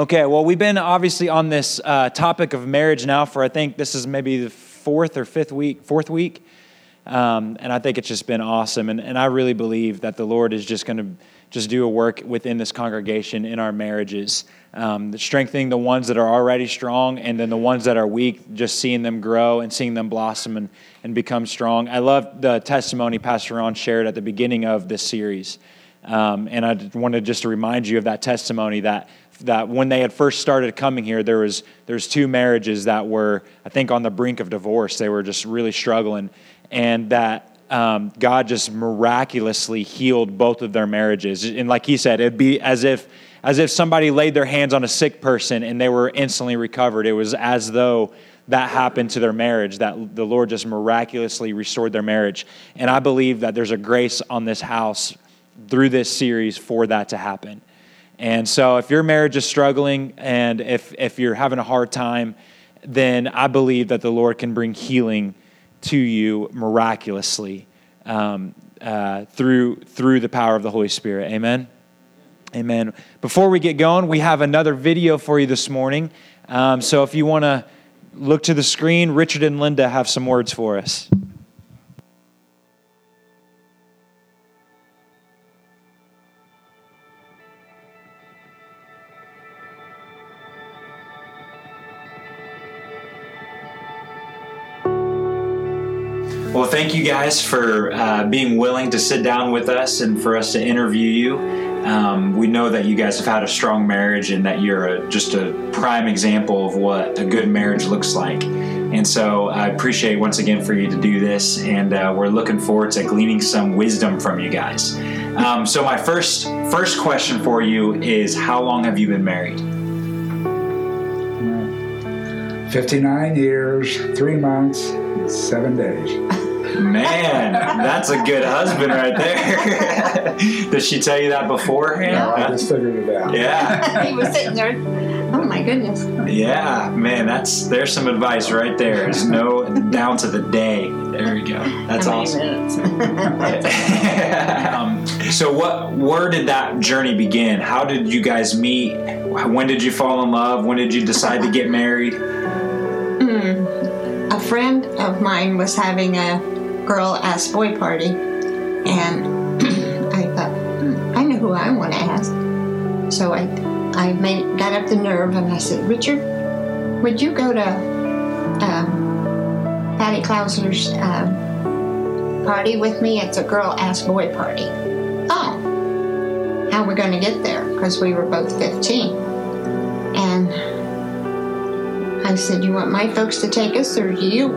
Okay, well, we've been obviously on this uh, topic of marriage now for I think this is maybe the fourth or fifth week, fourth week. Um, and I think it's just been awesome. And, and I really believe that the Lord is just going to just do a work within this congregation in our marriages, um, strengthening the ones that are already strong and then the ones that are weak, just seeing them grow and seeing them blossom and, and become strong. I love the testimony Pastor Ron shared at the beginning of this series. Um, and I wanted just to remind you of that testimony that that when they had first started coming here, there was there's two marriages that were I think on the brink of divorce. They were just really struggling, and that um, God just miraculously healed both of their marriages. And like he said, it'd be as if as if somebody laid their hands on a sick person and they were instantly recovered. It was as though that happened to their marriage, that the Lord just miraculously restored their marriage. And I believe that there's a grace on this house through this series for that to happen. And so if your marriage is struggling and if, if you're having a hard time, then I believe that the Lord can bring healing to you miraculously um, uh, through, through the power of the Holy Spirit. Amen. Amen. Before we get going, we have another video for you this morning. Um, so if you want to look to the screen, Richard and Linda have some words for us. Well, thank you guys for uh, being willing to sit down with us and for us to interview you. Um, we know that you guys have had a strong marriage and that you're a, just a prime example of what a good marriage looks like. And so I appreciate once again for you to do this, and uh, we're looking forward to gleaning some wisdom from you guys. Um, so my first first question for you is, how long have you been married? 59 years, three months, seven days. Man, that's a good husband right there. Did she tell you that beforehand? No, I just figured it out. Yeah. he was sitting there. Oh my goodness. Yeah, man, that's there's some advice right there. There's no down to the day. There you go. That's How awesome. many um, so what where did that journey begin? How did you guys meet? When did you fall in love? When did you decide to get married? Hmm. A friend of mine was having a girl ask boy party, and I thought, hmm, I know who I want to ask. So I, I made got up the nerve and I said, Richard, would you go to um, Patty Klausner's um, party with me? It's a girl ask boy party. Oh, how are we going to get there? Because we were both 15. And I said, You want my folks to take us or you?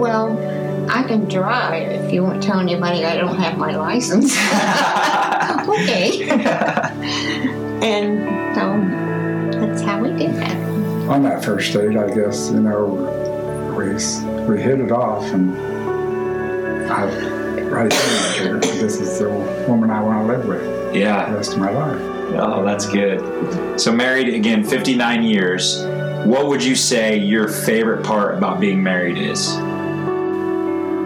Well, I can drive if you won't tell anybody I don't have my license. okay. and so that's how we did that. On that first date, I guess, you know, we, we hit it off, and I right then this is the woman I want to live with Yeah. the rest of my life. Oh, that's good. So married again, 59 years. What would you say your favorite part about being married is?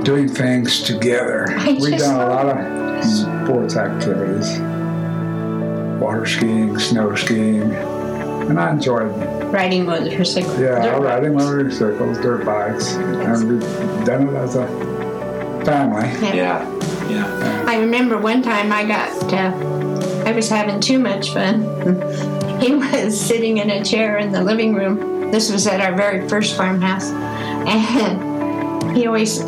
Doing things together. I We've done a lot of sports activities water skiing, snow skiing, and I enjoyed Riding motorcycle. Yeah, dirt riding bikes. motorcycles, dirt bikes, and we've done it as a family. Yeah. Yeah. I remember one time I got, uh, I was having too much fun. He was sitting in a chair in the living room. This was at our very first farmhouse. And he always,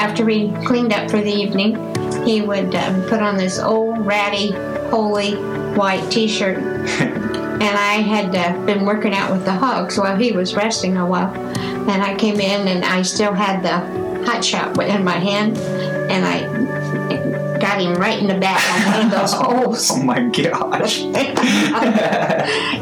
after we cleaned up for the evening, he would um, put on this old ratty, holy white t shirt. and I had uh, been working out with the hogs while he was resting a while. And I came in and I still had the hot shot in my hand. And I got him right in the back on one of those holes. Oh my gosh.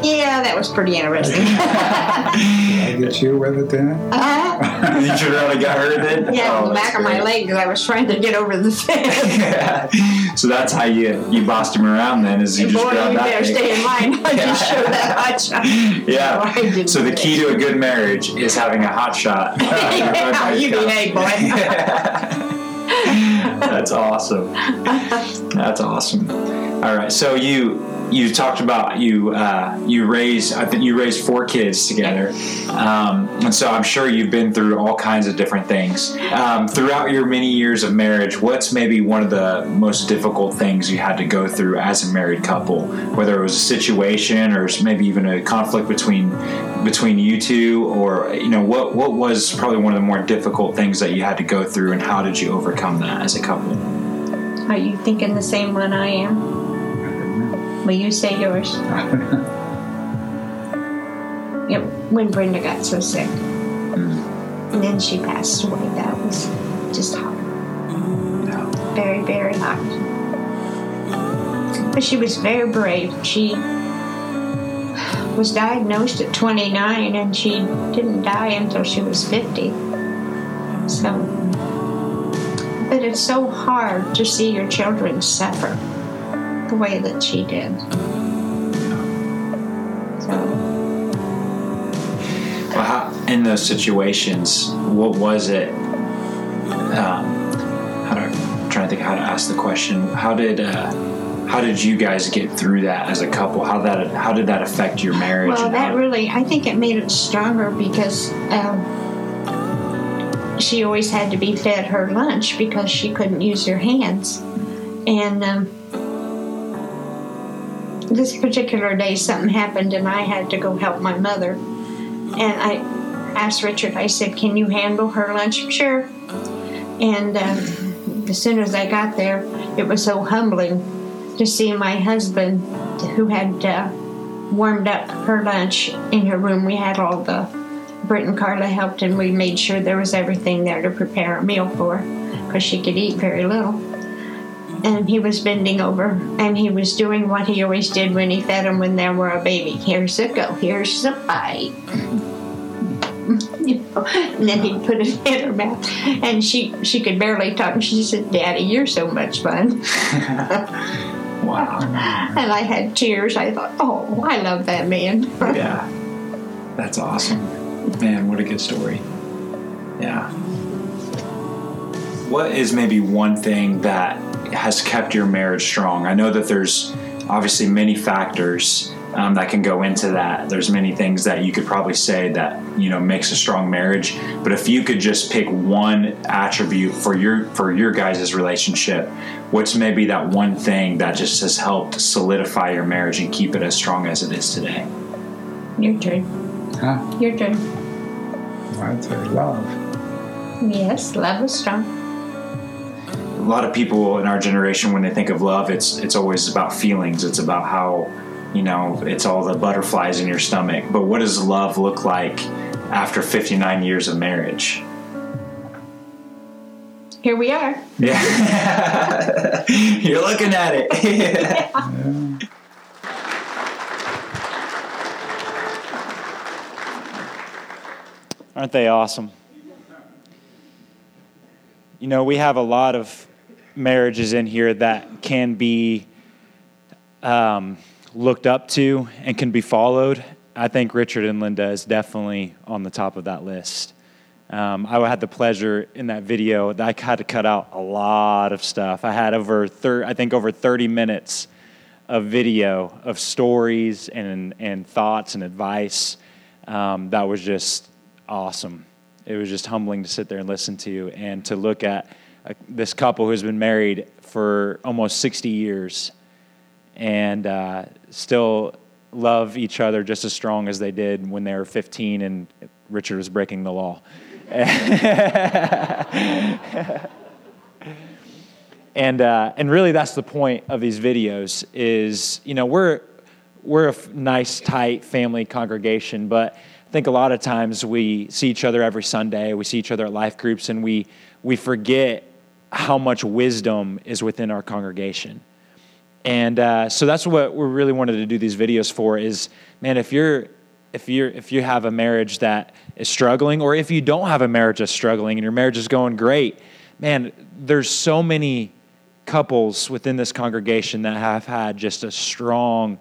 yeah, that was pretty interesting. I get you with it then? Uh, you should really got hurt then? yeah, Oh, on the that's back of my leg because I was trying to get over the fence. so that's how you you bossed him around then is you Boy, just you grabbed that better thing. stay in line. I just showed that hot shot. Yeah. I didn't So the key to a good marriage is having a hot shot. Yeah, you behave, boy. That's awesome. That's awesome. All right. So you you talked about you uh, you raised I think you raised four kids together, um, and so I'm sure you've been through all kinds of different things um, throughout your many years of marriage. What's maybe one of the most difficult things you had to go through as a married couple, whether it was a situation or maybe even a conflict between between you two, or you know what what was probably one of the more difficult things that you had to go through, and how did you overcome that as a couple? Are you thinking the same one I am? Will you say yours? yep, when Brenda got so sick. Mm. And then she passed away. That was just hard. Mm. Very, very hard. But she was very brave. She was diagnosed at 29 and she didn't die until she was 50. So, but it's so hard to see your children suffer the way that she did. So, Well, how, in those situations, what was it? Um, how I, I'm trying to think how to ask the question. How did uh, how did you guys get through that as a couple? How that how did that affect your marriage? well, that really, I think it made it stronger because um, she always had to be fed her lunch because she couldn't use her hands. And um, this particular day, something happened, and I had to go help my mother. And I asked Richard, I said, Can you handle her lunch? Sure. And um, as soon as I got there, it was so humbling to see my husband, who had uh, warmed up her lunch in her room. We had all the, Britt and Carla helped, and we made sure there was everything there to prepare a meal for because she could eat very little. And he was bending over and he was doing what he always did when he fed them when they were a baby. Here's a go, here's a bite. you know, and then he'd put it in her mouth. And she she could barely talk. And she said, Daddy, you're so much fun. wow. And I had tears. I thought, oh, I love that man. Yeah, that's awesome, man. What a good story. Yeah. What is maybe one thing that has kept your marriage strong? I know that there's obviously many factors um, that can go into that. There's many things that you could probably say that you know makes a strong marriage. But if you could just pick one attribute for your for your guys' relationship, what's maybe that one thing that just has helped solidify your marriage and keep it as strong as it is today? Your turn. Huh? Your turn. I'd say love. Yes, love is strong. A lot of people in our generation when they think of love it's it's always about feelings. It's about how you know it's all the butterflies in your stomach. But what does love look like after 59 years of marriage? Here we are. yeah. You're looking at it. Aren't they awesome? You know we have a lot of marriages in here that can be um, looked up to and can be followed. I think Richard and Linda is definitely on the top of that list. Um, I had the pleasure in that video that I had to cut out a lot of stuff. I had over, thir- I think, over 30 minutes of video of stories and, and thoughts and advice um, that was just awesome. It was just humbling to sit there and listen to and to look at uh, this couple who's been married for almost 60 years and uh, still love each other just as strong as they did when they were 15 and Richard was breaking the law. and uh, and really that's the point of these videos is you know we're we're a f- nice tight family congregation but i think a lot of times we see each other every sunday we see each other at life groups and we we forget how much wisdom is within our congregation. And uh, so that's what we really wanted to do these videos for is man if you're if you're if you have a marriage that is struggling or if you don't have a marriage that's struggling and your marriage is going great man there's so many couples within this congregation that have had just a strong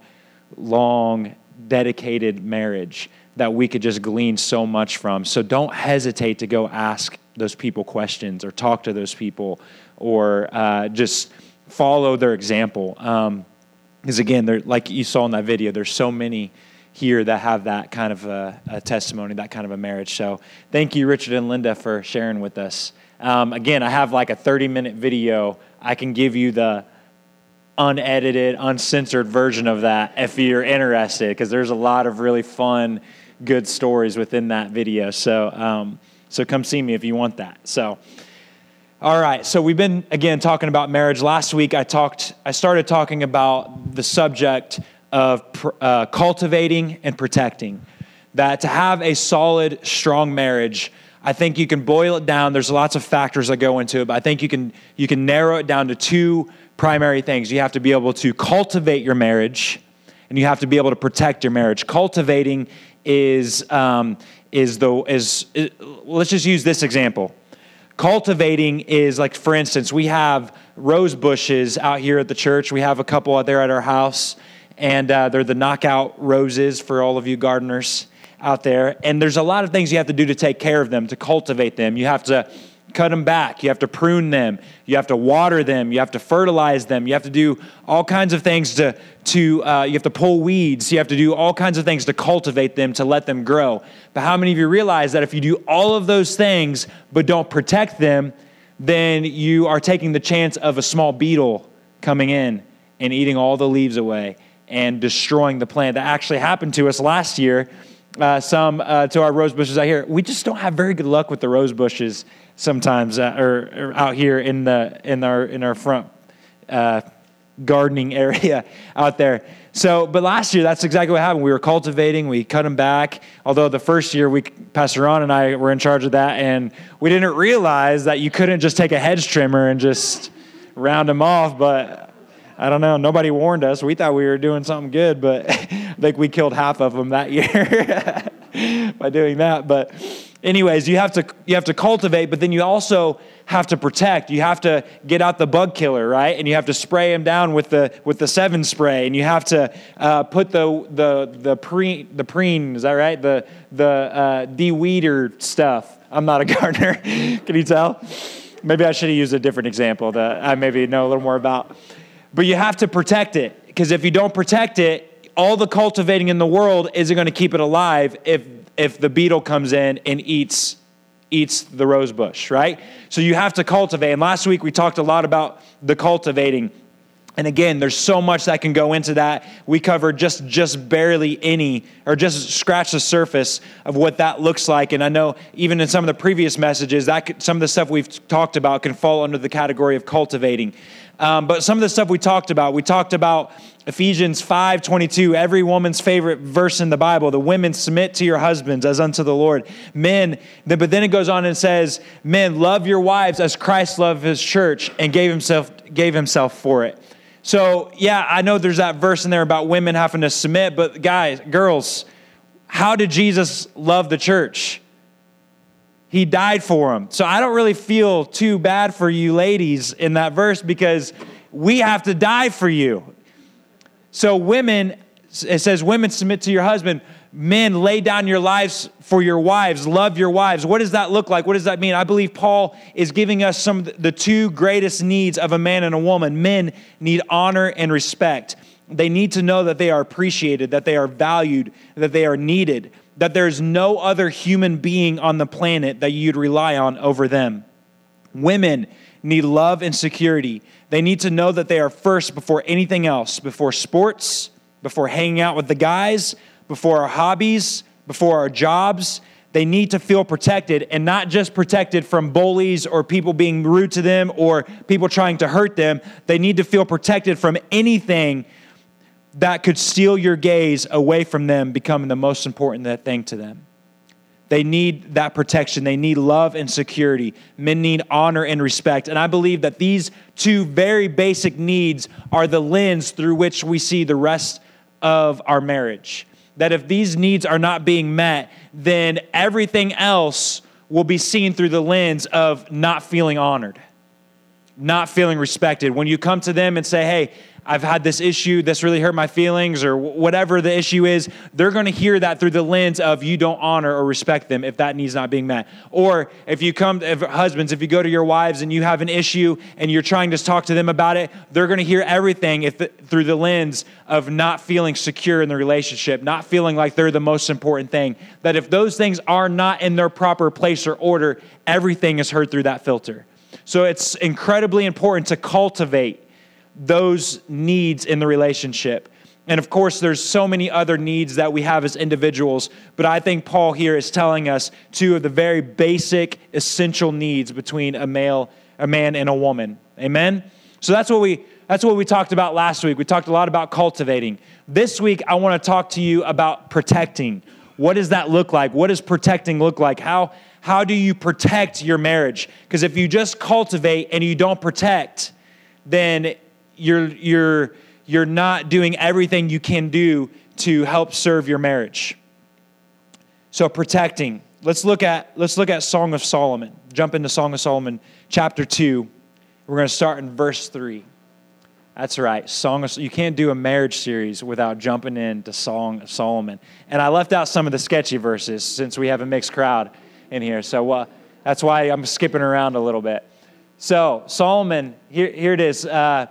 long dedicated marriage that we could just glean so much from. So don't hesitate to go ask those people questions or talk to those people or uh, just follow their example um, Because again, there, like you saw in that video, there's so many here that have that kind of a, a, testimony, that kind of a marriage. So thank you, Richard and Linda, for sharing with us. Um, again, I have like a 30 minute video. I can give you the unedited, uncensored version of that if you're interested, because there's a lot of really fun, good stories within that video. So, um, so come see me if you want that. So, all right. So we've been again talking about marriage. Last week, I talked. I started talking about the subject of uh, cultivating and protecting. That to have a solid, strong marriage. I think you can boil it down. There's lots of factors that go into it, but I think you can you can narrow it down to two primary things. You have to be able to cultivate your marriage, and you have to be able to protect your marriage. Cultivating is um, is the is, is let's just use this example. Cultivating is like, for instance, we have rose bushes out here at the church. We have a couple out there at our house, and uh, they're the knockout roses for all of you gardeners out there. And there's a lot of things you have to do to take care of them, to cultivate them. You have to cut them back. You have to prune them. You have to water them. You have to fertilize them. You have to do all kinds of things to, to uh, you have to pull weeds. You have to do all kinds of things to cultivate them, to let them grow. But how many of you realize that if you do all of those things but don't protect them, then you are taking the chance of a small beetle coming in and eating all the leaves away and destroying the plant. That actually happened to us last year. Uh, some uh, to our rose bushes out here. We just don't have very good luck with the rose bushes sometimes, uh, or, or, out here in the in our in our front uh, gardening area out there. So, but last year that's exactly what happened. We were cultivating, we cut them back. Although the first year, we Pastor Ron and I were in charge of that, and we didn't realize that you couldn't just take a hedge trimmer and just round them off. But I don't know. Nobody warned us. We thought we were doing something good, but think we killed half of them that year by doing that. But anyways, you have to you have to cultivate, but then you also have to protect. You have to get out the bug killer, right? And you have to spray them down with the with the Sevin spray, and you have to uh, put the the the pre the preen is that right? The the uh, stuff. I'm not a gardener. Can you tell? Maybe I should have used a different example that I maybe know a little more about. But you have to protect it because if you don't protect it, all the cultivating in the world isn't going to keep it alive if if the beetle comes in and eats eats the rose bush, right? So you have to cultivate. And last week we talked a lot about the cultivating. And again, there's so much that can go into that. We covered just just barely any or just scratch the surface of what that looks like. And I know even in some of the previous messages, that could, some of the stuff we've talked about can fall under the category of cultivating. Um, but some of the stuff we talked about, we talked about Ephesians 5 22, every woman's favorite verse in the Bible. The women submit to your husbands as unto the Lord. Men, but then it goes on and says, Men, love your wives as Christ loved his church and gave himself, gave himself for it. So, yeah, I know there's that verse in there about women having to submit, but guys, girls, how did Jesus love the church? He died for them. So I don't really feel too bad for you ladies in that verse because we have to die for you. So, women, it says, women submit to your husband. Men, lay down your lives for your wives. Love your wives. What does that look like? What does that mean? I believe Paul is giving us some of the two greatest needs of a man and a woman. Men need honor and respect. They need to know that they are appreciated, that they are valued, that they are needed that there's no other human being on the planet that you'd rely on over them. Women need love and security. They need to know that they are first before anything else, before sports, before hanging out with the guys, before our hobbies, before our jobs. They need to feel protected and not just protected from bullies or people being rude to them or people trying to hurt them. They need to feel protected from anything that could steal your gaze away from them becoming the most important thing to them. They need that protection. They need love and security. Men need honor and respect. And I believe that these two very basic needs are the lens through which we see the rest of our marriage. That if these needs are not being met, then everything else will be seen through the lens of not feeling honored not feeling respected. When you come to them and say, hey, I've had this issue, this really hurt my feelings, or whatever the issue is, they're to hear that through the lens of you don't honor or respect them if that need's not being met. Or if you come, if husbands, if you go to your wives and you have an issue and you're trying to talk to them about it, they're to hear everything if through the lens of not feeling secure in the relationship, not feeling like they're the most important thing. That if those things are not in their proper place or order, everything is heard through that filter. So it's incredibly important to cultivate those needs in the relationship. And of course, there's so many other needs that we have as individuals, but I think Paul here is telling us two of the very basic, essential needs between a male, a man, and a woman. Amen. So that's what we that's what we talked about last week. We talked a lot about cultivating. This week, I want to talk to you about protecting. What does that look like? What does protecting look like? How how do you protect your marriage? Because if you just cultivate and you don't protect, then you're, you're, you're not doing everything you can do to help serve your marriage. So protecting. Let's look at let's look at Song of Solomon. Jump into Song of Solomon chapter 2. We're going to start in verse 3. That's right. Song of, you can't do a marriage series without jumping into Song of Solomon. And I left out some of the sketchy verses since we have a mixed crowd in here. So uh, that's why I'm skipping around a little bit. So Solomon, here, here it is. Uh,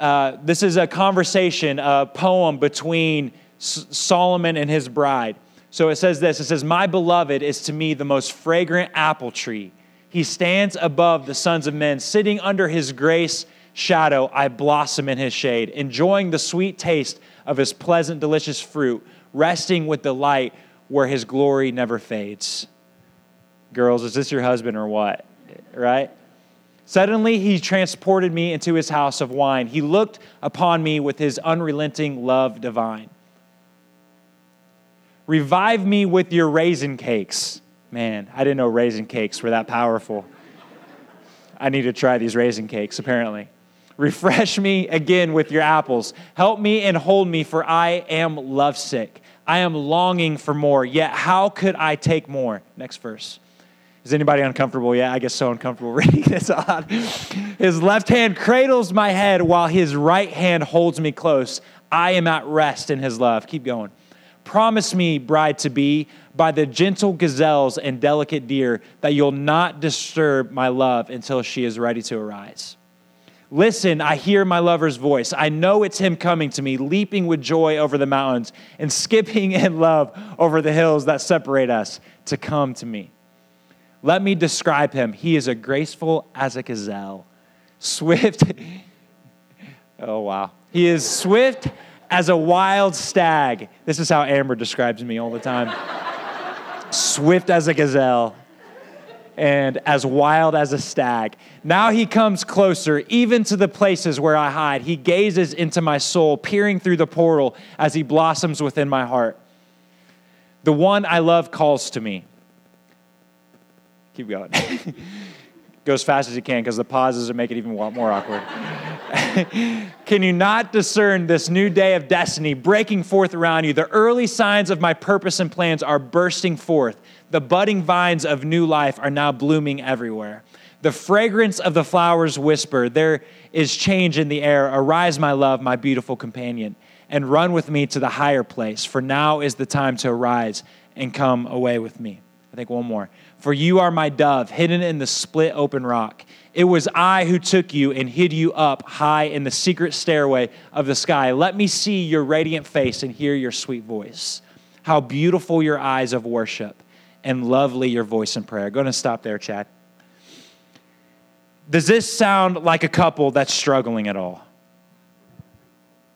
uh, this is a conversation, a poem between S- Solomon and his bride. So it says this it says, My beloved is to me the most fragrant apple tree. He stands above the sons of men, sitting under his grace shadow. I blossom in his shade, enjoying the sweet taste of his pleasant, delicious fruit, resting with delight where his glory never fades. Girls, is this your husband or what? Right? Suddenly he transported me into his house of wine. He looked upon me with his unrelenting love divine. Revive me with your raisin cakes. Man, I didn't know raisin cakes were that powerful. I need to try these raisin cakes, apparently. Refresh me again with your apples. Help me and hold me, for I am lovesick. I am longing for more, yet how could I take more? Next verse. Is anybody uncomfortable? Yeah, I get so uncomfortable reading this on. His left hand cradles my head while his right hand holds me close. I am at rest in his love. Keep going. Promise me, bride to be, by the gentle gazelles and delicate deer, that you'll not disturb my love until she is ready to arise. Listen, I hear my lover's voice. I know it's him coming to me, leaping with joy over the mountains and skipping in love over the hills that separate us to come to me. Let me describe him. He is a graceful as a gazelle, swift. oh, wow. He is swift as a wild stag. This is how Amber describes me all the time. swift as a gazelle and as wild as a stag. Now he comes closer, even to the places where I hide. He gazes into my soul, peering through the portal as he blossoms within my heart. The one I love calls to me. Keep going. Go as fast as you can because the pauses are making it even more awkward. can you not discern this new day of destiny breaking forth around you? The early signs of my purpose and plans are bursting forth. The budding vines of new life are now blooming everywhere. The fragrance of the flowers whisper, There is change in the air. Arise, my love, my beautiful companion, and run with me to the higher place, for now is the time to arise and come away with me. I think one more. For you are my dove, hidden in the split open rock. It was I who took you and hid you up high in the secret stairway of the sky. Let me see your radiant face and hear your sweet voice. How beautiful your eyes of worship and lovely your voice in prayer. Going to stop there, Chad. Does this sound like a couple that's struggling at all?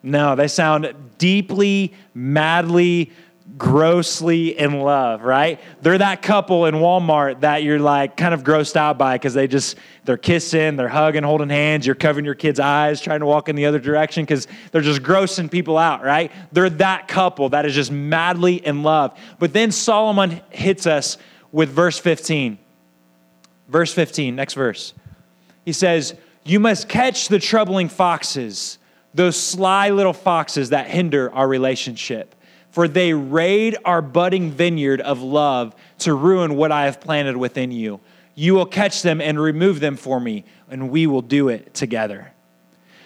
No, they sound deeply, madly grossly in love, right? They're that couple in Walmart that you're like kind of grossed out by because they just, they're kissing, they're hugging, holding hands, you're covering your kid's eyes, trying to walk in the other direction because they're just grossing people out, right? They're that couple that is just madly in love. But then Solomon hits us with verse 15. Verse 15, next verse. He says, You must catch the troubling foxes, those sly little foxes that hinder our relationship for they raid our budding vineyard of love to ruin what I have planted within you. You will catch them and remove them for me, and we will do it together.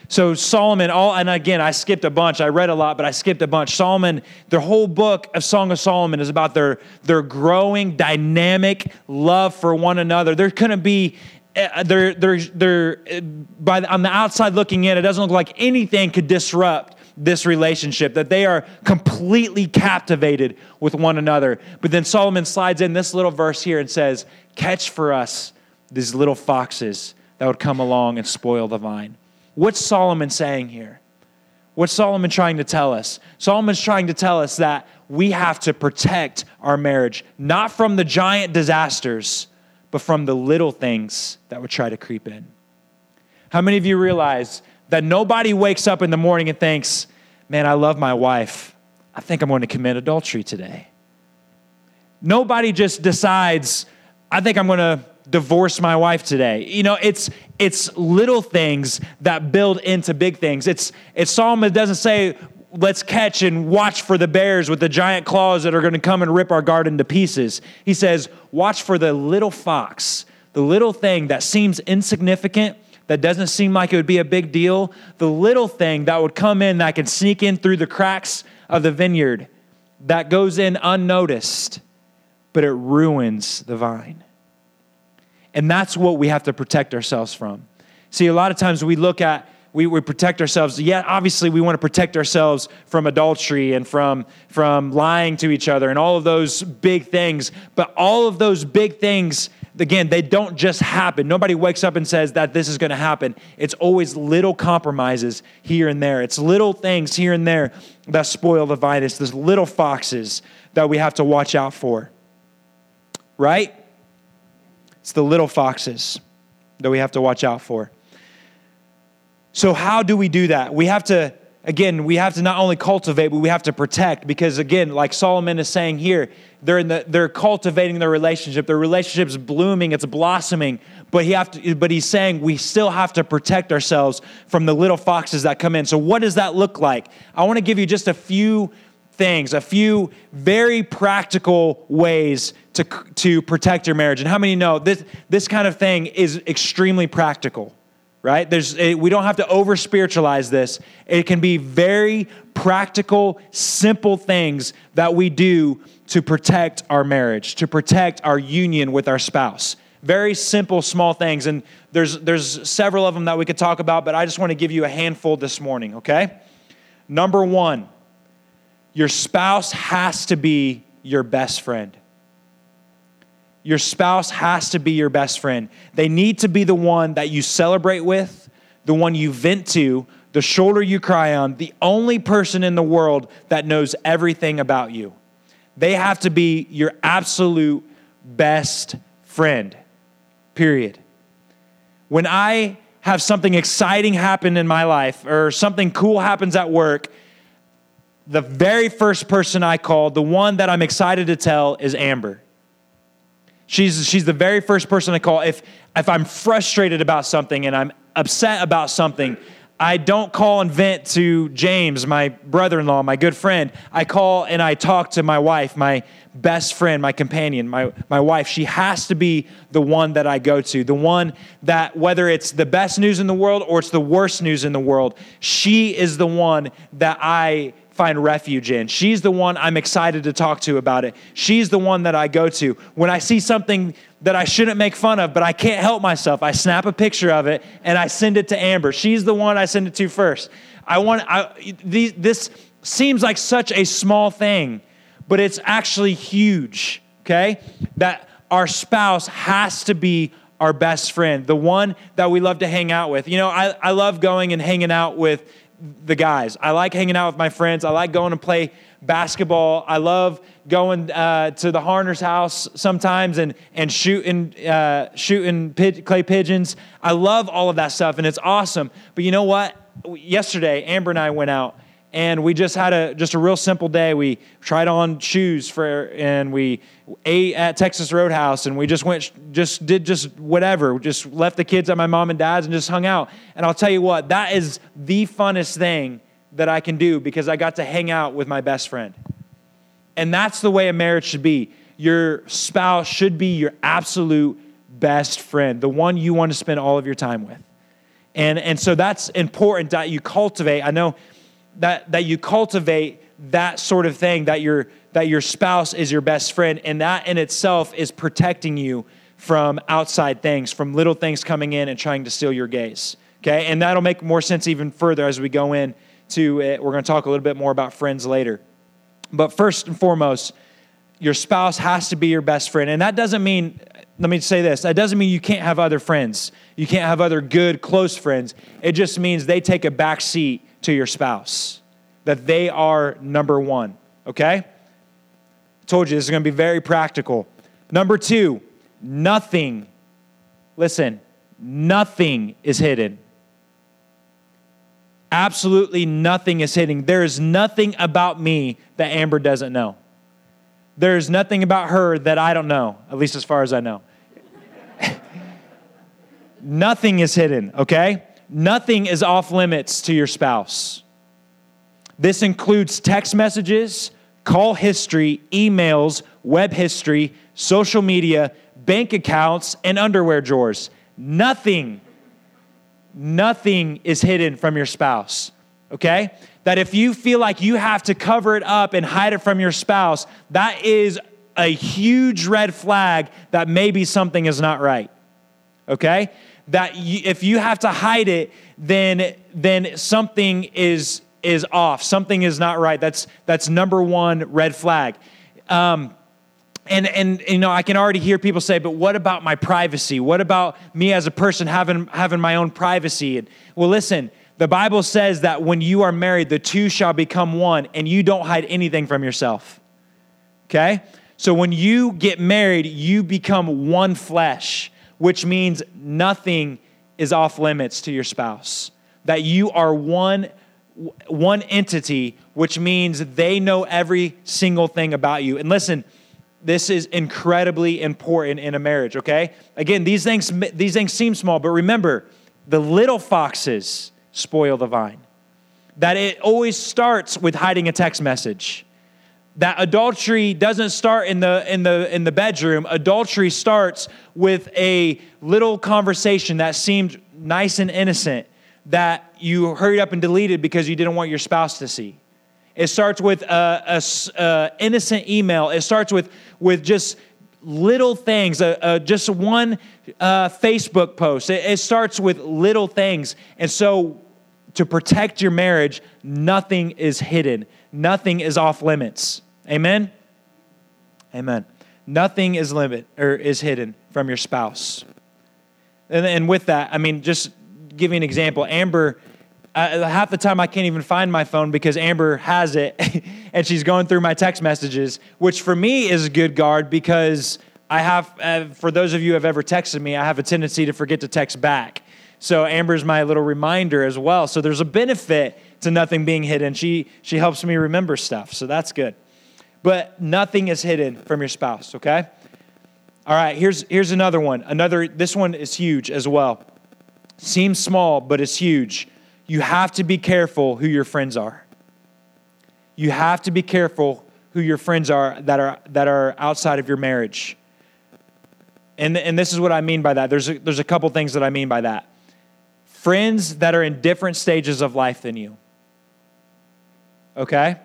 So Solomon, all and again, I skipped a bunch. I read a lot, but I skipped a bunch. Solomon, the whole book of Song of Solomon is about their their growing, dynamic love for one another. There couldn't be uh, they're, they're, they're, uh, by the, on the outside looking in, it doesn't look like anything could disrupt this relationship, that they are completely captivated with one another. But then Solomon slides in this little verse here and says, Catch for us these little foxes that would come along and spoil the vine. What's Solomon saying here? What's Solomon trying to tell us? Solomon's trying to tell us that we have to protect our marriage, not from the giant disasters, but from the little things that would try to creep in. How many of you realize that nobody wakes up in the morning and thinks, man, I love my wife. I think I'm going to commit adultery today. Nobody just decides, I think I'm going to divorce my wife today. You know, it's it's little things that build into big things. It's it's Solomon doesn't say let's catch and watch for the bears with the giant claws that are going to come and rip our garden to pieces. He says, watch for the little fox, the little thing that seems insignificant that doesn't seem like it would be a big deal, the little thing that would come in that can sneak in through the cracks of the vineyard that goes in unnoticed, but it ruins the vine. And that's what we have to protect ourselves from. See, a lot of times we look at, we, we protect ourselves. Yeah, obviously we want to protect ourselves from adultery and from, from lying to each other and all of those big things. But all of those big things again, they don't just happen. Nobody wakes up and says that this is going to happen. It's always little compromises here and there. It's little things here and there that spoil the vine. It's these little foxes that we have to watch out for. Right? It's the little foxes that we have to watch out for. So, how do we do that? We have to again, we have to not only cultivate, but we have to protect because, again, like Solomon is saying here, they're, in the, they're cultivating their relationship. Their relationship's blooming, it's blossoming. But, he have to, but he's saying we still have to protect ourselves from the little foxes that come in. So, what does that look like? I want to give you just a few things, a few very practical ways to, to protect your marriage. And how many know this, this kind of thing is extremely practical? Right? There's, eh, we don't have to over spiritualize this. It can be very practical, simple things that we do to protect our marriage, to protect our union with our spouse. Very simple, small things. And there's, there's several of them that we could talk about, but I just want to give you a handful this morning, okay? Number one, your spouse has to be your best friend. Your spouse has to be your best friend. They need to be the one that you celebrate with, the one you vent to, the shoulder you cry on, the only person in the world that knows everything about you. They have to be your absolute best friend, period. When I have something exciting happen in my life or something cool happens at work, the very first person I call, the one that I'm excited to tell, is Amber. She's, she's the very first person I call. If, if I'm frustrated about something and I'm upset about something, I don't call and vent to James, my brother in law, my good friend. I call and I talk to my wife, my best friend, my companion, my, my wife. She has to be the one that I go to, the one that, whether it's the best news in the world or it's the worst news in the world, she is the one that I find refuge in. She's the one I'm excited to talk to about it. She's the one that I go to. When I see something that I shouldn't make fun of, but I can't help myself, I snap a picture of it and I send it to Amber. She's the one I send it to first. I want I, these, this seems like such a small thing, but it's actually huge, okay? That our spouse has to be our best friend, the one that we love to hang out with. You know, I, I love going and hanging out with the guys. I like hanging out with my friends. I like going to play basketball. I love going uh, to the Harner's house sometimes and and shooting uh, shooting clay pigeons. I love all of that stuff, and it's awesome. But you know what? Yesterday, Amber and I went out and we just had a just a real simple day. We tried on shoes for and we ate at Texas Roadhouse and we just went just did just whatever. Just left the kids at my mom and dad's and just hung out. And I'll tell you what, that is the funnest thing that I can do because I got to hang out with my best friend. And that's the way a marriage should be. Your spouse should be your absolute best friend, the one you want to spend all of your time with. And, and so that's important that you cultivate. I know that, that you cultivate that sort of thing, that your, that your spouse is your best friend, and that in itself is protecting you from outside things, from little things coming in and trying to steal your gaze. Okay, and that'll make more sense even further as we go in to it. We're going to talk a little bit more about friends later. But first and foremost, your spouse has to be your best friend. And that doesn't mean, let me say this, that doesn't mean you can't have other friends. You can't have other good, close friends. It just means they take a back seat to your spouse, that they are number one, okay? Told you this is going to be very practical. Number two, nothing, listen, nothing is hidden. Absolutely nothing is hidden. There is nothing about me that Amber doesn't know. There is nothing about her that I don't know, at least as far as I know. nothing is hidden, okay? Nothing is off limits to your spouse. This includes text messages, call history, emails, web history, social media, bank accounts, and underwear drawers. Nothing, nothing is hidden from your spouse, okay? That if you feel like you have to cover it up and hide it from your spouse, that is a huge red flag that maybe something is not right, okay? That you, if you have to hide it, then, then something is, is off, something is not right. That's, that's number one red flag. Um, and and you know i can already hear people say but what about my privacy? What about me as a person having having my own privacy? And well listen the bible says that when you are married the two shall become one and you don't hide anything from yourself. Okay? So when you get married you become one flesh which means nothing is off limits to your spouse that you are one one entity which means they know every single thing about you and listen this is incredibly important in a marriage, okay? Again, these things, these things seem small, but remember, the little foxes spoil the vine. That it always starts with hiding a text message. That adultery doesn't start in the, in, the, in the bedroom. Adultery starts with a little conversation that seemed nice and innocent that you hurried up and deleted because you didn't want your spouse to see. It starts with a, a, a innocent email. It starts with, with just little things, uh, just one uh, Facebook post. It, it starts with little things. And so, to protect your marriage, nothing is hidden, nothing is off limits. Amen? Amen. Nothing is limit or is hidden from your spouse. And, and with that, I mean, just give you an example. Amber uh, half the time I can't even find my phone because Amber has it and she's going through my text messages, which for me is a good guard because I have, uh, for those of you who have ever texted me, I have a tendency to forget to text back. So Amber's my little reminder as well. So there's a benefit to nothing being hidden. She, she helps me remember stuff, so that's good. But nothing is hidden from your spouse, okay? All right, here's, here's another one. Another, this one is huge as well. Seems small, but it's huge you have to be careful who your friends are. You have to be careful who your friends are that are, that are outside of your marriage. And, and this is what I mean by that. There's a, there's a couple things that I mean by that. Friends that are in different stages of life than you. Okay?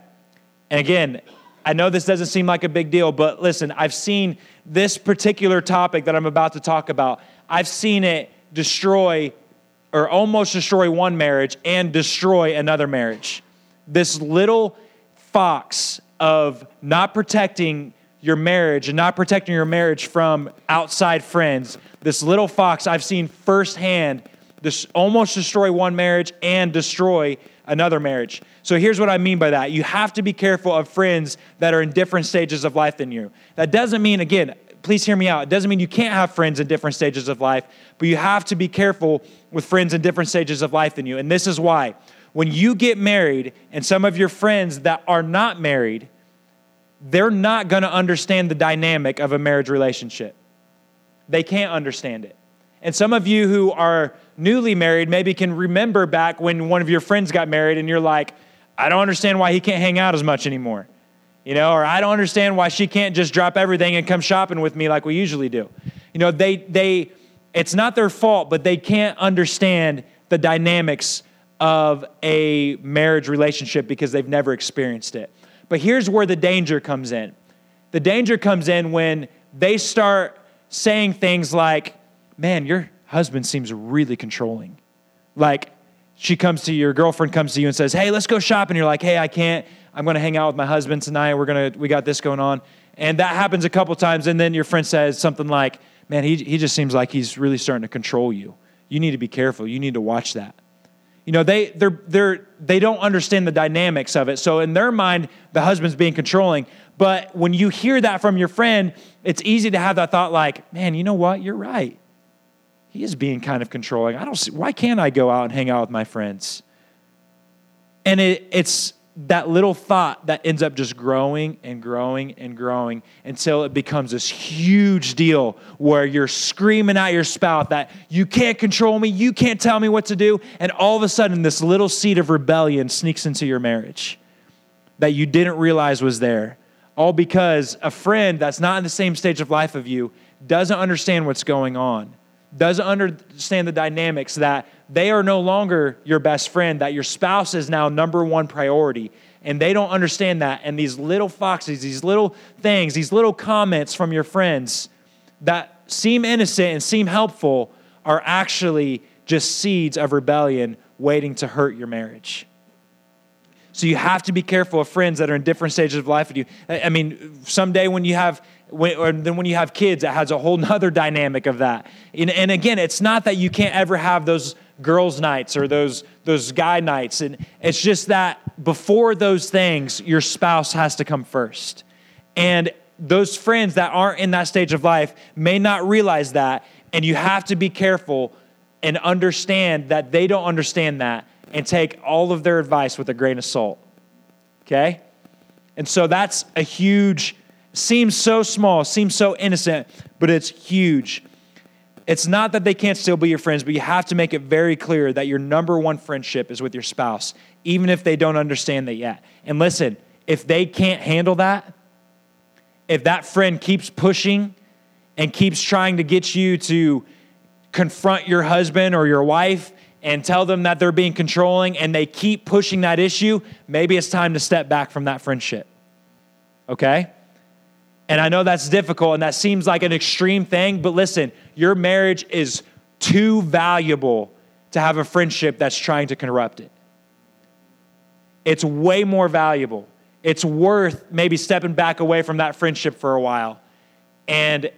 And again, I know this doesn't seem like a big deal, but listen, I've seen this particular topic that I'm about to talk about, I've seen it destroy or almost destroy one marriage and destroy another marriage. This little fox of not protecting your marriage and not protecting your marriage from outside friends, this little fox I've seen firsthand this almost destroy one marriage and destroy another marriage. So here's what I mean by that. You have to be careful of friends that are in different stages of life than you. That doesn't mean, again, please hear me out. It doesn't mean you can't have friends in different stages of life, but you have to be careful with friends in different stages of life than you. And this is why. When you get married, and some of your friends that are not married, they're not going to understand the dynamic of a marriage relationship. They can't understand it. And some of you who are newly married maybe can remember back when one of your friends got married and you're like, I don't understand why he can't hang out as much anymore you know, or I don't understand why she can't just drop everything and come shopping with me like we usually do. You know, they, they, it's not their fault, but they can't understand the dynamics of a marriage relationship because they've never experienced it. But here's where the danger comes in the danger comes in when they start saying things like, Man, your husband seems really controlling. Like, she comes to you, your girlfriend comes to you and says, Hey, let's go shopping. You're like, Hey, I can't. I'm going to hang out with my husband tonight. We're going to, we got this going on. And that happens a couple times. And then your friend says something like, Man, he, he just seems like he's really starting to control you. You need to be careful. You need to watch that. You know, they, they're, they're, they don't understand the dynamics of it. So in their mind, the husband's being controlling. But when you hear that from your friend, it's easy to have that thought like, man, you know what? You're right. He is being kind of controlling. I don't see, why can't I go out and hang out with my friends? And it, it's that little thought that ends up just growing and growing and growing until it becomes this huge deal where you're screaming at your spouse that you can't control me, you can't tell me what to do, and all of a sudden this little seed of rebellion sneaks into your marriage that you didn't realize was there. All because a friend that's not in the same stage of life of you doesn't understand what's going on, doesn't understand the dynamics that they are no longer your best friend, that your spouse is now number one priority. And they don't understand that. And these little foxes, these little things, these little comments from your friends that seem innocent and seem helpful are actually just seeds of rebellion waiting to hurt your marriage. So you have to be careful of friends that are in different stages of life with you. I mean, someday when you have when, or then when you have kids, it has a whole nother dynamic of that. And, and again, it's not that you can't ever have those girls' nights or those, those guy nights. And it's just that before those things, your spouse has to come first. And those friends that aren't in that stage of life may not realize that. And you have to be careful and understand that they don't understand that and take all of their advice with a grain of salt. Okay? And so that's a huge, seems so small, seems so innocent, but it's huge. It's not that they can't still be your friends, but you have to make it very clear that your number one friendship is with your spouse, even if they don't understand that yet. And listen, if they can't handle that, if that friend keeps pushing and keeps trying to get you to confront your husband or your wife and tell them that they're being controlling and they keep pushing that issue, maybe it's time to step back from that friendship. Okay? And I know that's difficult and that seems like an extreme thing, but listen, your marriage is too valuable to have a friendship that's trying to corrupt it. It's way more valuable. It's worth maybe stepping back away from that friendship for a while and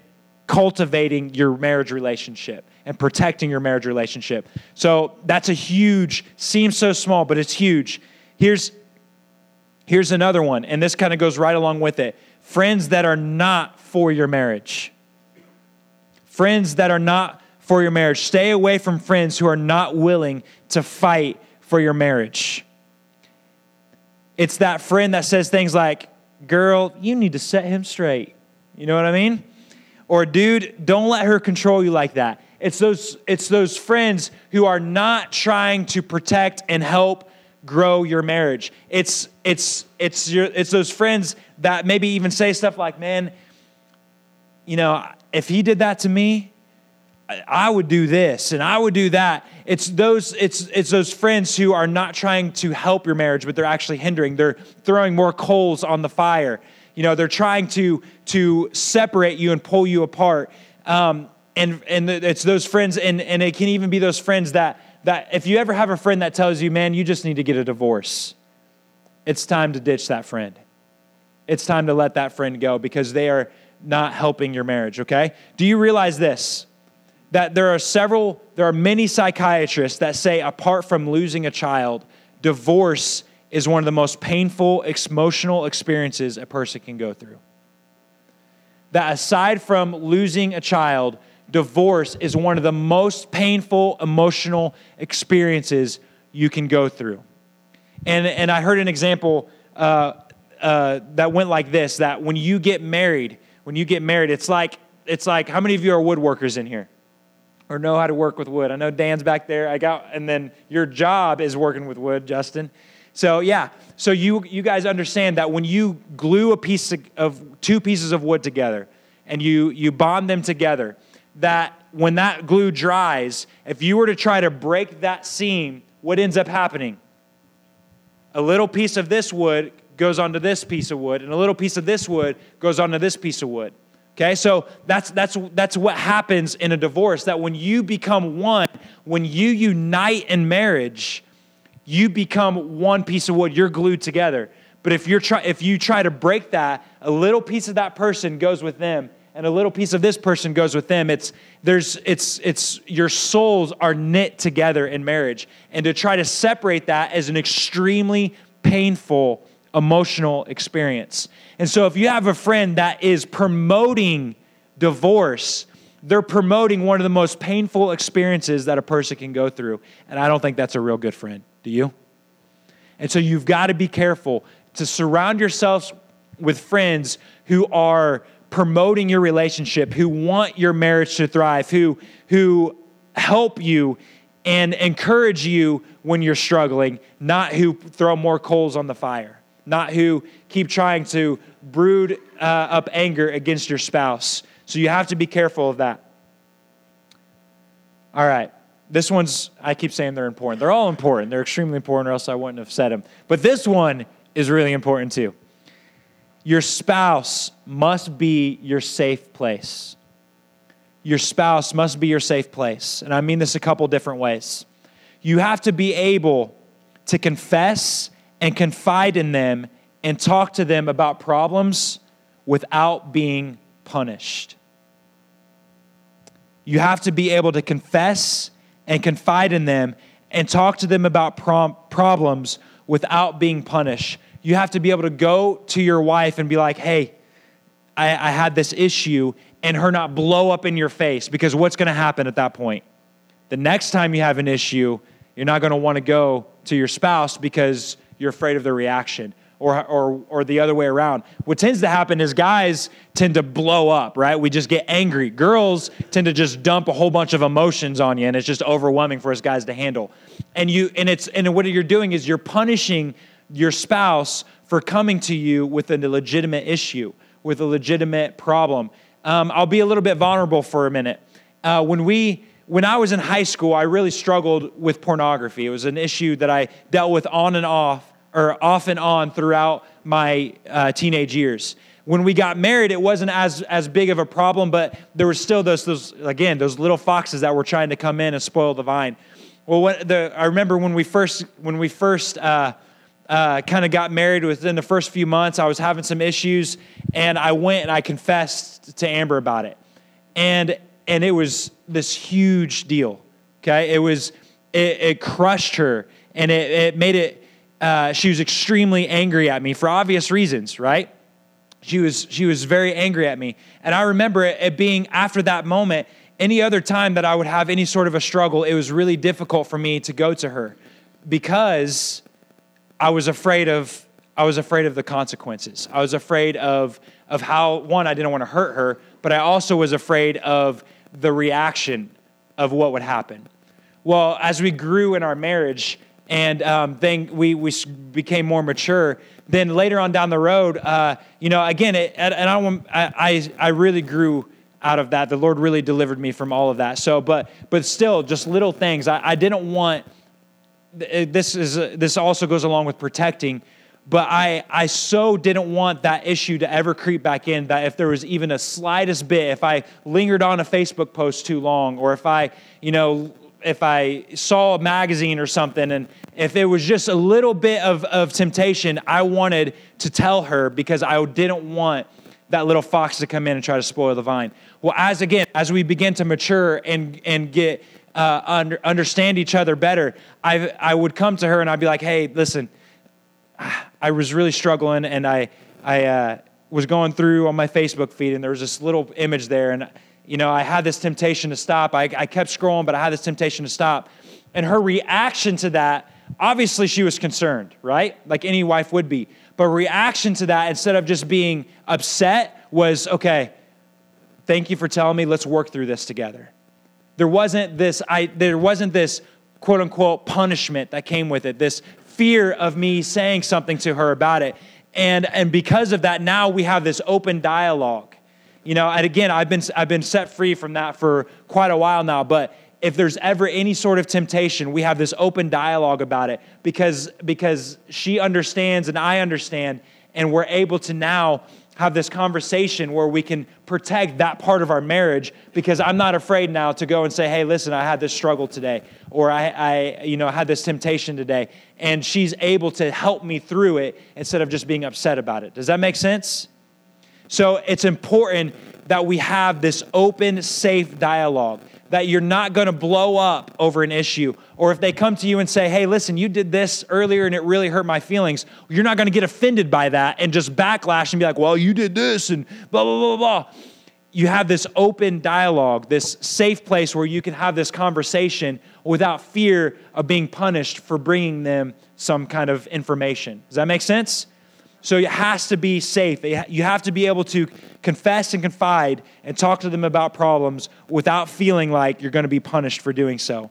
cultivating your marriage relationship and protecting your marriage relationship. So that's a huge, seems so small, but it's huge. Here's, here's another one, and this kind of goes right along with it friends that are not for your marriage. Friends that are not for your marriage. Stay away from friends who are not willing to fight for your marriage. It's that friend that says things like, Girl, you need to set him straight. You know what I mean? Or, dude, don't let her control you like that. It's those, it's those friends who are not trying to protect and help grow your marriage. It's, it's, it's, your, it's those friends that maybe even say stuff like, man, you know, if he did that to me, I would do this and I would do that. It's those, it's, it's those friends who are not trying to help your marriage, but they're actually hindering. They're throwing more coals on the fire. You know, they're trying to, to separate you and pull you apart. Um, and, and it's those friends, and, and it can even be those friends that, that if you ever have a friend that tells you, man, you just need to get a divorce, it's time to ditch that friend. It's time to let that friend go because they are not helping your marriage, okay? Do you realize this? That there are several, there are many psychiatrists that say, apart from losing a child, divorce is one of the most painful emotional experiences a person can go through. That aside from losing a child, divorce is one of the most painful emotional experiences you can go through. And, and I heard an example uh, uh, that went like this that when you get married, when you get married, it's like, it's like, how many of you are woodworkers in here? Or know how to work with wood? I know Dan's back there. I got, and then your job is working with wood, Justin. So yeah, so you you guys understand that when you glue a piece of, of two pieces of wood together and you you bond them together, that when that glue dries, if you were to try to break that seam, what ends up happening? A little piece of this wood goes onto this piece of wood, and a little piece of this wood goes onto this piece of wood. Okay, so that's that's that's what happens in a divorce. That when you become one, when you unite in marriage, you become one piece of wood. You're glued together. But if you're try, if you try to break that, a little piece of that person goes with them, and a little piece of this person goes with them. It's there's it's it's your souls are knit together in marriage, and to try to separate that is an extremely painful emotional experience. And so if you have a friend that is promoting divorce, they're promoting one of the most painful experiences that a person can go through. And I don't think that's a real good friend. Do you? And so you've got to be careful to surround yourselves with friends who are promoting your relationship, who want your marriage to thrive, who, who help you and encourage you when you're struggling, not who throw more coals on the fire not who keep trying to brood uh, up anger against your spouse. So you have to be careful of that. All right. This one's, I keep saying they're important. They're all important. They're extremely important, or else I wouldn't have said them. But this one is really important too. Your spouse must be your safe place. Your spouse must be your safe place. And I mean this a couple different ways. You have to be able to confess and confide in them and talk to them about problems without being punished. You have to be able to confess and confide in them and talk to them about prom- problems without being punished. You have to be able to go to your wife and be like, hey, I, I had this issue, and her not blow up in your face because what's going to happen at that point? The next time you have an issue, you're not going to want to go to your spouse because you're afraid of the reaction. Or, or, or the other way around. What tends to happen is guys tend to blow up, right? We just get angry. Girls tend to just dump a whole bunch of emotions on you, and it's just overwhelming for us guys to handle. And you and it's and what you're doing is you're punishing your spouse for coming to you with a legitimate issue, with a legitimate problem. Um, I'll be a little bit vulnerable for a minute. Uh, when we when I was in high school, I really struggled with pornography. It was an issue that I dealt with on and off, or off and on throughout my uh, teenage years. When we got married, it wasn't as, as big of a problem, but there were still those, those, again, those little foxes that were trying to come in and spoil the vine. Well, the, I remember when we first, when we first uh, uh, kind of got married within the first few months, I was having some issues, and I went and I confessed to Amber about it. And and it was this huge deal. Okay, it was it, it crushed her, and it, it made it. Uh, she was extremely angry at me for obvious reasons, right? She was she was very angry at me, and I remember it, it being after that moment. Any other time that I would have any sort of a struggle, it was really difficult for me to go to her because I was afraid of I was afraid of the consequences. I was afraid of of how one I didn't want to hurt her, but I also was afraid of the reaction of what would happen. Well, as we grew in our marriage and um, then we, we became more mature, then later on down the road, uh, you know, again, it, and I, I, I really grew out of that. The Lord really delivered me from all of that. So, but, but still, just little things. I, I didn't want, this is, uh, this also goes along with protecting but I, I so didn't want that issue to ever creep back in that if there was even a slightest bit, if I lingered on a Facebook post too long, or if I, you know, if I saw a magazine or something, and if it was just a little bit of, of temptation, I wanted to tell her because I didn't want that little fox to come in and try to spoil the vine. Well, as again, as we begin to mature and, and get uh, under, understand each other better, I, I would come to her and I'd be like, hey, listen, I was really struggling, and I I uh, was going through on my Facebook feed, and there was this little image there, and you know I had this temptation to stop. I, I kept scrolling, but I had this temptation to stop, and her reaction to that, obviously she was concerned, right? Like any wife would be, but reaction to that, instead of just being upset, was okay. Thank you for telling me. Let's work through this together. There wasn't this. I there wasn't this quote unquote punishment that came with it. This fear of me saying something to her about it. And, and because of that, now we have this open dialogue. You know, and again, I've been I've been set free from that for quite a while now, but if there's ever any sort of temptation, we have this open dialogue about it because because she understands and I understand and we're able to now have this conversation where we can protect that part of our marriage because I'm not afraid now to go and say, hey, listen, I had this struggle today, or I, I you know, had this temptation today. And she's able to help me through it instead of just being upset about it. Does that make sense? So it's important that we have this open, safe dialogue that you're not going to blow up over an issue. Or if they come to you and say, hey, listen, you did this earlier and it really hurt my feelings, you're not going to get offended by that and just backlash and be like, well, you did this and blah, blah, blah, blah. You have this open dialogue, this safe place where you can have this conversation without fear of being punished for bringing them some kind of information. Does that make sense? So it has to be safe. You have to be able to confess and confide and talk to them about problems without feeling like you're going to be punished for doing so.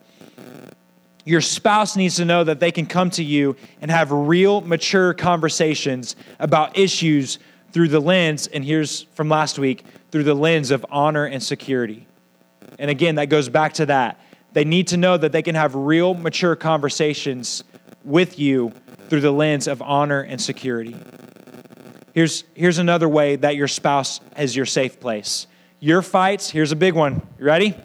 Your spouse needs to know that they can come to you and have real, mature conversations about issues through the lens, and here's from last week, through the lens of honor and security. And again, that goes back to that. They need to know that they can have real, mature conversations with you through the lens of honor and security. Here's, here's another way that your spouse is your safe place. Your fights, here's a big one. You ready?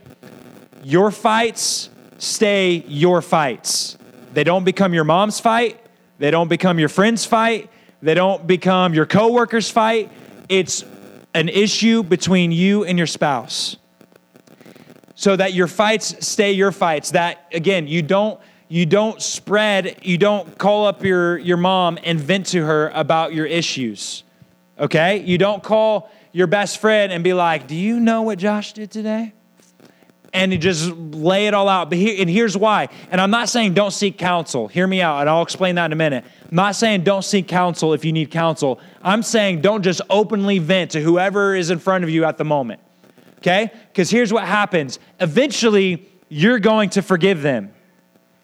Your fights stay your fights. They don't become your mom's fight. They don't become your friend's fight. They don't become your coworker's fight. It's an issue between you and your spouse. So that your fights stay your fights. That again, you don't you don't spread, you don't call up your, your mom and vent to her about your issues. Okay? You don't call your best friend and be like, Do you know what Josh did today? And you just lay it all out. But here, and here's why. And I'm not saying don't seek counsel. Hear me out, and I'll explain that in a minute. I'm not saying don't seek counsel if you need counsel. I'm saying don't just openly vent to whoever is in front of you at the moment. Okay? Because here's what happens eventually, you're going to forgive them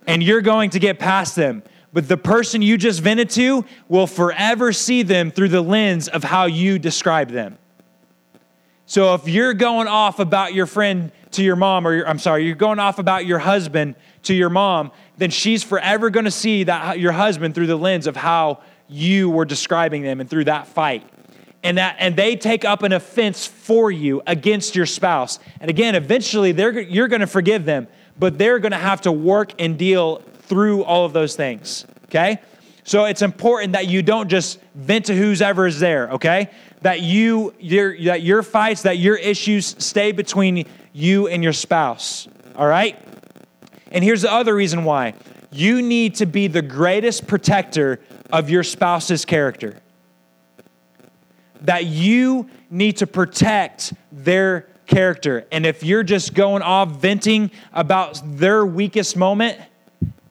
and you're going to get past them. But the person you just vented to will forever see them through the lens of how you describe them. So if you're going off about your friend to your mom, or your, I'm sorry, you're going off about your husband to your mom, then she's forever going to see that your husband through the lens of how you were describing them and through that fight. And that and they take up an offense for you against your spouse. And again, eventually they're, you're going to forgive them but they're going to have to work and deal through all of those things, okay? So it's important that you don't just vent to who's ever is there, okay? That you your that your fights, that your issues stay between you and your spouse. All right? And here's the other reason why. You need to be the greatest protector of your spouse's character. That you need to protect their character. And if you're just going off venting about their weakest moment,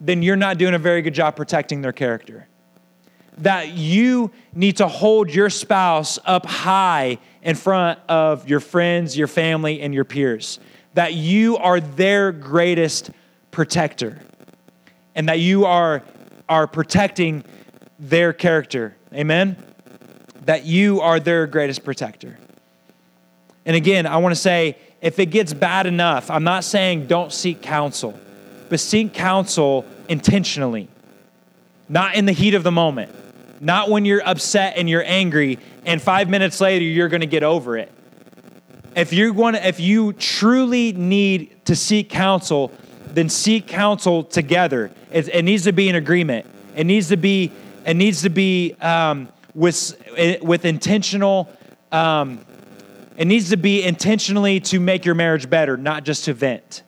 then you're not doing a very good job protecting their character. That you need to hold your spouse up high in front of your friends, your family, and your peers. That you are their greatest protector. And that you are, are protecting their character. Amen? That you are their greatest protector. And again, I want to say if it gets bad enough, I'm not saying don't seek counsel, but seek counsel intentionally, not in the heat of the moment, not when you're upset and you're angry, and five minutes later you're going to get over it. If you're going to, if you truly need to seek counsel, then seek counsel together. It, it needs to be an agreement. It needs to be. It needs to be um, with with intentional um, it needs to be intentionally to make your marriage better, not just to vent.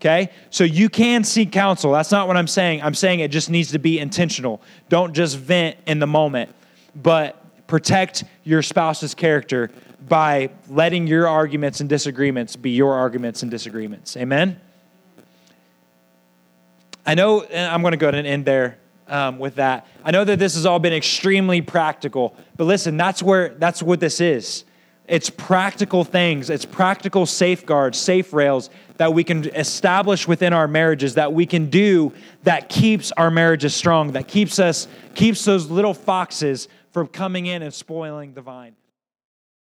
Okay? So you can seek counsel. That's not what I'm saying. I'm saying it just needs to be intentional. Don't just vent in the moment, but protect your spouse's character by letting your arguments and disagreements be your arguments and disagreements. Amen? I know, I'm going to go ahead and end there um, with that. I know that this has all been extremely practical, but listen, that's where that's what this is. It's practical things, it's practical safeguards, safe rails that we can establish within our marriages that we can do that keeps our marriages strong, that keeps us keeps those little foxes from coming in and spoiling the vine.